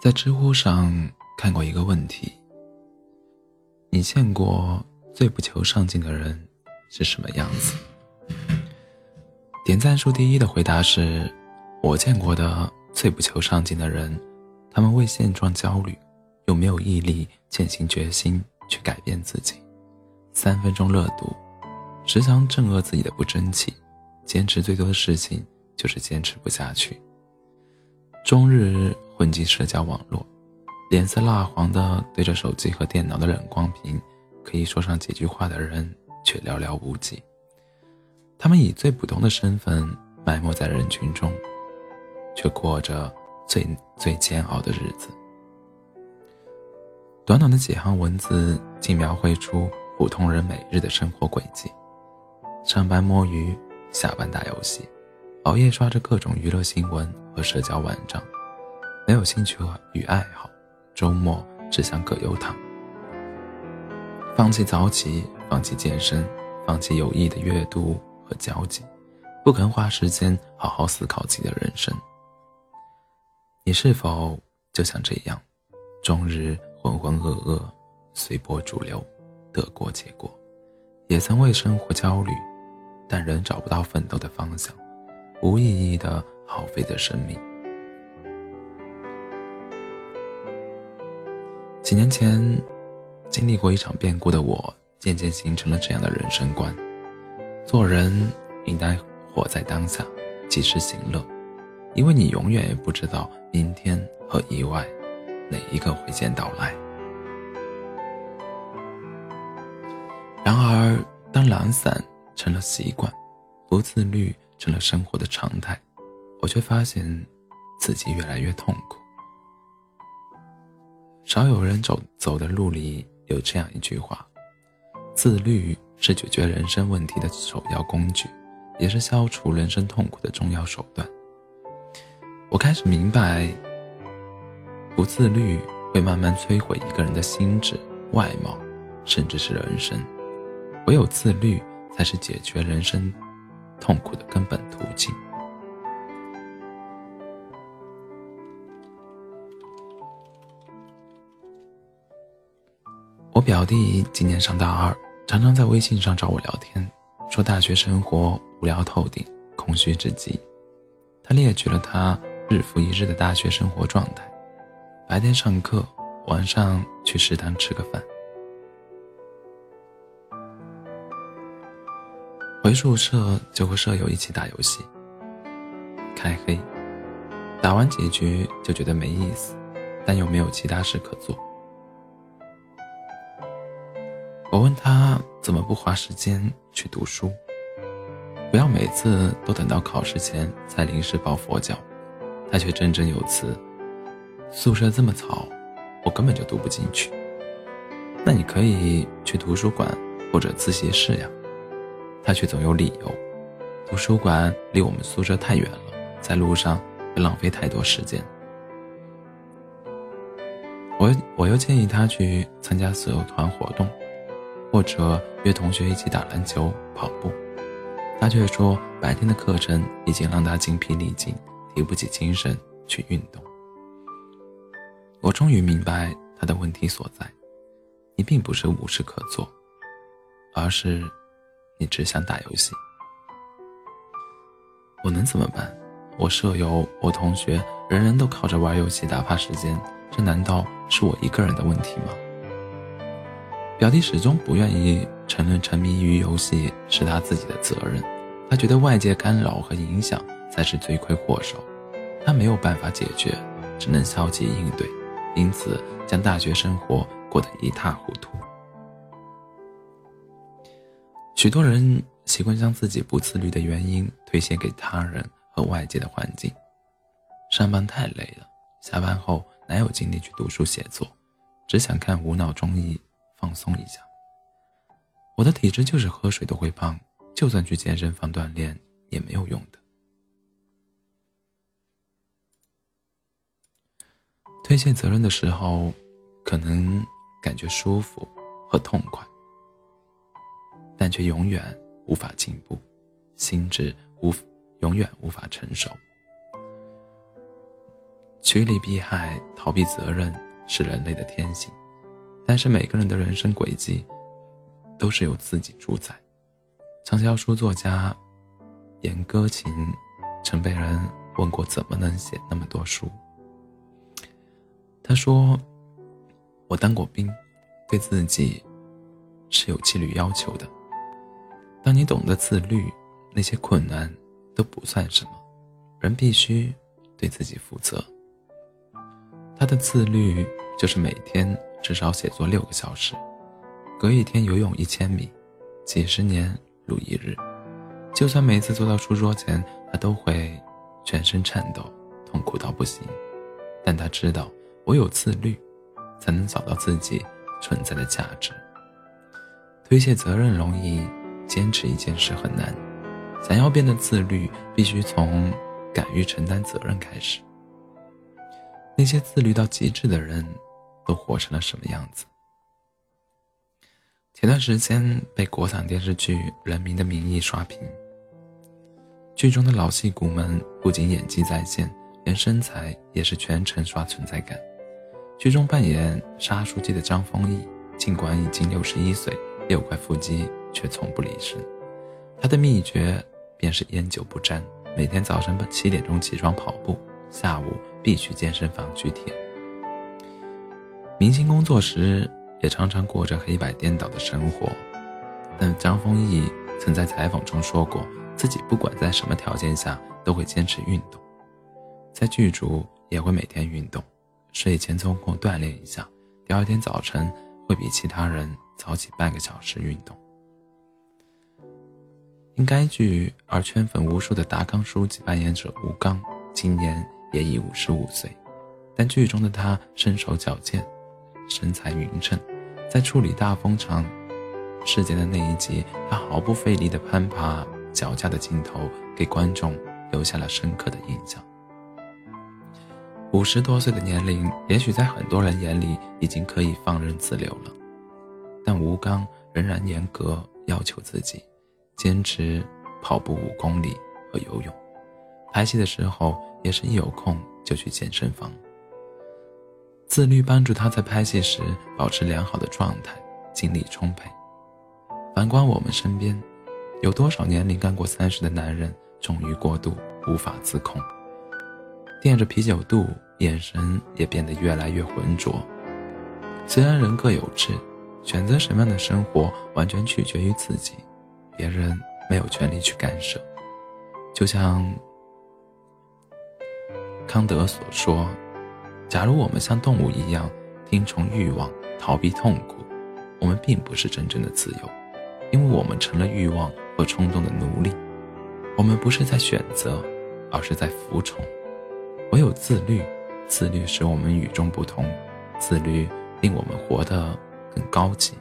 在知乎上看过一个问题：你见过最不求上进的人是什么样子？点赞数第一的回答是：我见过的最不求上进的人，他们为现状焦虑，又没有毅力践行决心去改变自己，三分钟热度，时常正恶自己的不争气，坚持最多的事情就是坚持不下去，终日。混迹社交网络，脸色蜡黄的对着手机和电脑的冷光屏，可以说上几句话的人却寥寥无几。他们以最普通的身份埋没在人群中，却过着最最煎熬的日子。短短的几行文字，竟描绘出普通人每日的生活轨迹：上班摸鱼，下班打游戏，熬夜刷着各种娱乐新闻和社交网站。没有兴趣和与爱好，周末只想葛优躺。放弃早起，放弃健身，放弃有益的阅读和交际，不肯花时间好好思考自己的人生。你是否就像这样，终日浑浑噩噩，随波逐流，得过且过？也曾为生活焦虑，但仍找不到奋斗的方向，无意义的耗费着生命。几年前，经历过一场变故的我，渐渐形成了这样的人生观：做人应该活在当下，及时行乐，因为你永远也不知道明天和意外哪一个会先到来。然而，当懒散成了习惯，不自律成了生活的常态，我却发现自己越来越痛苦。少有人走走的路里有这样一句话：自律是解决人生问题的首要工具，也是消除人生痛苦的重要手段。我开始明白，不自律会慢慢摧毁一个人的心智、外貌，甚至是人生。唯有自律，才是解决人生痛苦的根本途径。我表弟今年上大二，常常在微信上找我聊天，说大学生活无聊透顶，空虚至极。他列举了他日复一日的大学生活状态：白天上课，晚上去食堂吃个饭，回宿舍就和舍友一起打游戏、开黑，打完几局就觉得没意思，但又没有其他事可做。我问他怎么不花时间去读书，不要每次都等到考试前才临时抱佛脚，他却振振有词：“宿舍这么吵，我根本就读不进去。”那你可以去图书馆或者自习室呀，他却总有理由：图书馆离我们宿舍太远了，在路上会浪费太多时间。我我又建议他去参加所有团活动。或者约同学一起打篮球、跑步，他却说白天的课程已经让他精疲力尽，提不起精神去运动。我终于明白他的问题所在：你并不是无事可做，而是你只想打游戏。我能怎么办？我舍友、我同学，人人都靠着玩游戏打发时间，这难道是我一个人的问题吗？表弟始终不愿意承认沉迷于游戏是他自己的责任，他觉得外界干扰和影响才是罪魁祸首，他没有办法解决，只能消极应对，因此将大学生活过得一塌糊涂。许多人习惯将自己不自律的原因推卸给他人和外界的环境，上班太累了，下班后哪有精力去读书写作，只想看无脑综艺。放松一下。我的体质就是喝水都会胖，就算去健身房锻炼也没有用的。推卸责任的时候，可能感觉舒服和痛快，但却永远无法进步，心智无永远无法成熟。趋利避害、逃避责任是人类的天性，但是每个人的人生轨迹都是由自己主宰。畅销书作家严歌琴曾被人问过怎么能写那么多书，他说：“我当过兵，对自己是有纪律要求的。当你懂得自律，那些困难都不算什么。人必须对自己负责。他的自律就是每天至少写作六个小时，隔一天游泳一千米，几十年。”如一日，就算每次坐到书桌前，他都会全身颤抖，痛苦到不行。但他知道，唯有自律，才能找到自己存在的价值。推卸责任容易，坚持一件事很难。想要变得自律，必须从敢于承担责任开始。那些自律到极致的人，都活成了什么样子？前段时间被国产电视剧《人民的名义》刷屏，剧中的老戏骨们不仅演技在线，连身材也是全程刷存在感。剧中扮演沙书记的张丰毅，尽管已经六十一岁，六块腹肌却从不离身。他的秘诀便是烟酒不沾，每天早晨七点钟起床跑步，下午必去健身房举铁。明星工作时。也常常过着黑白颠倒的生活，但张丰毅曾在采访中说过，自己不管在什么条件下都会坚持运动，在剧组也会每天运动，睡前抽空锻炼一下，第二天早晨会比其他人早起半个小时运动。因该剧而圈粉无数的达康书记扮演者吴刚，今年也已五十五岁，但剧中的他身手矫健。身材匀称，在处理大风场事件的那一集，他毫不费力地攀爬脚架的镜头，给观众留下了深刻的印象。五十多岁的年龄，也许在很多人眼里已经可以放任自流了，但吴刚仍然严格要求自己，坚持跑步五公里和游泳，拍戏的时候也是一有空就去健身房。自律帮助他在拍戏时保持良好的状态，精力充沛。反观我们身边，有多少年龄刚过三十的男人纵欲过度，无法自控，垫着啤酒肚，眼神也变得越来越浑浊。虽然人各有志，选择什么样的生活完全取决于自己，别人没有权利去干涉。就像康德所说。假如我们像动物一样听从欲望、逃避痛苦，我们并不是真正的自由，因为我们成了欲望和冲动的奴隶。我们不是在选择，而是在服从。唯有自律，自律使我们与众不同，自律令我们活得更高级。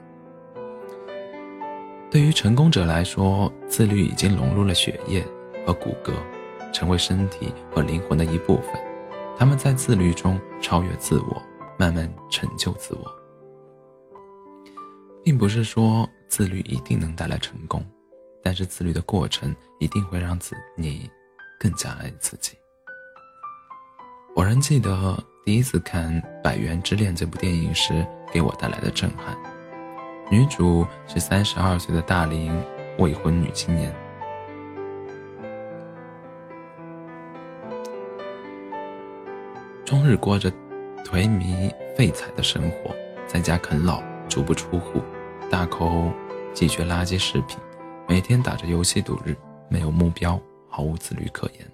对于成功者来说，自律已经融入了血液和骨骼，成为身体和灵魂的一部分。他们在自律中超越自我，慢慢成就自我，并不是说自律一定能带来成功，但是自律的过程一定会让自你更加爱自己。我仍记得第一次看《百元之恋》这部电影时给我带来的震撼，女主是三十二岁的大龄未婚女青年。终日过着颓靡废材的生活，在家啃老，足不出户，大口咀嚼垃圾食品，每天打着游戏度日，没有目标，毫无自律可言。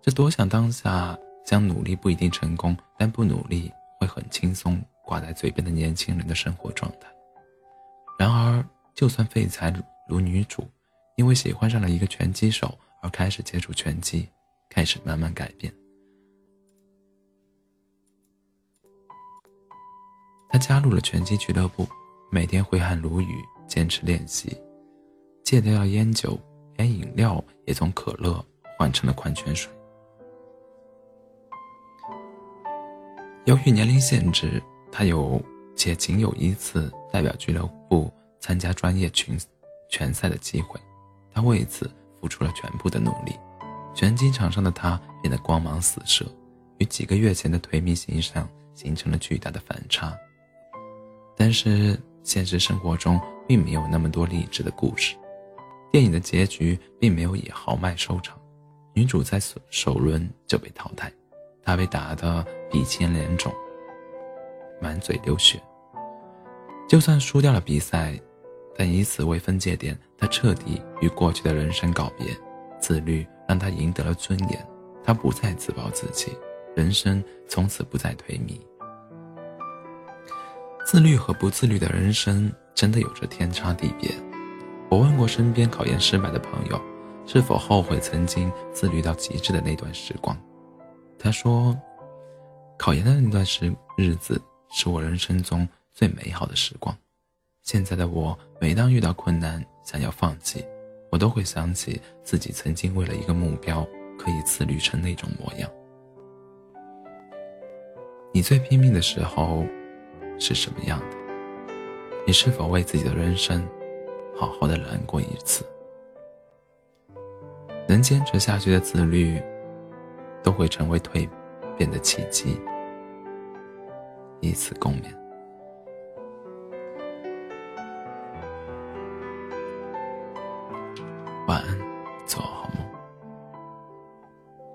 这多像当下将努力不一定成功，但不努力会很轻松挂在嘴边的年轻人的生活状态。然而，就算废材如女主，因为喜欢上了一个拳击手而开始接触拳击，开始慢慢改变。他加入了拳击俱乐部，每天挥汗如雨，坚持练习，戒掉了烟酒，连饮料也从可乐换成了矿泉水。由于年龄限制，他有且仅有一次代表俱乐部参加专业群拳赛的机会，他为此付出了全部的努力。拳击场上的他变得光芒四射，与几个月前的颓靡形象形成了巨大的反差。但是现实生活中并没有那么多励志的故事，电影的结局并没有以豪迈收场，女主在首首轮就被淘汰，她被打得鼻青脸肿，满嘴流血。就算输掉了比赛，但以此为分界点，她彻底与过去的人生告别。自律让她赢得了尊严，她不再自暴自弃，人生从此不再颓靡。自律和不自律的人生真的有着天差地别。我问过身边考研失败的朋友，是否后悔曾经自律到极致的那段时光。他说，考研的那段时日子是我人生中最美好的时光。现在的我，每当遇到困难想要放弃，我都会想起自己曾经为了一个目标可以自律成那种模样。你最拼命的时候。是什么样的？你是否为自己的人生好好的难过一次？能坚持下去的自律，都会成为蜕变的契机。以此共勉。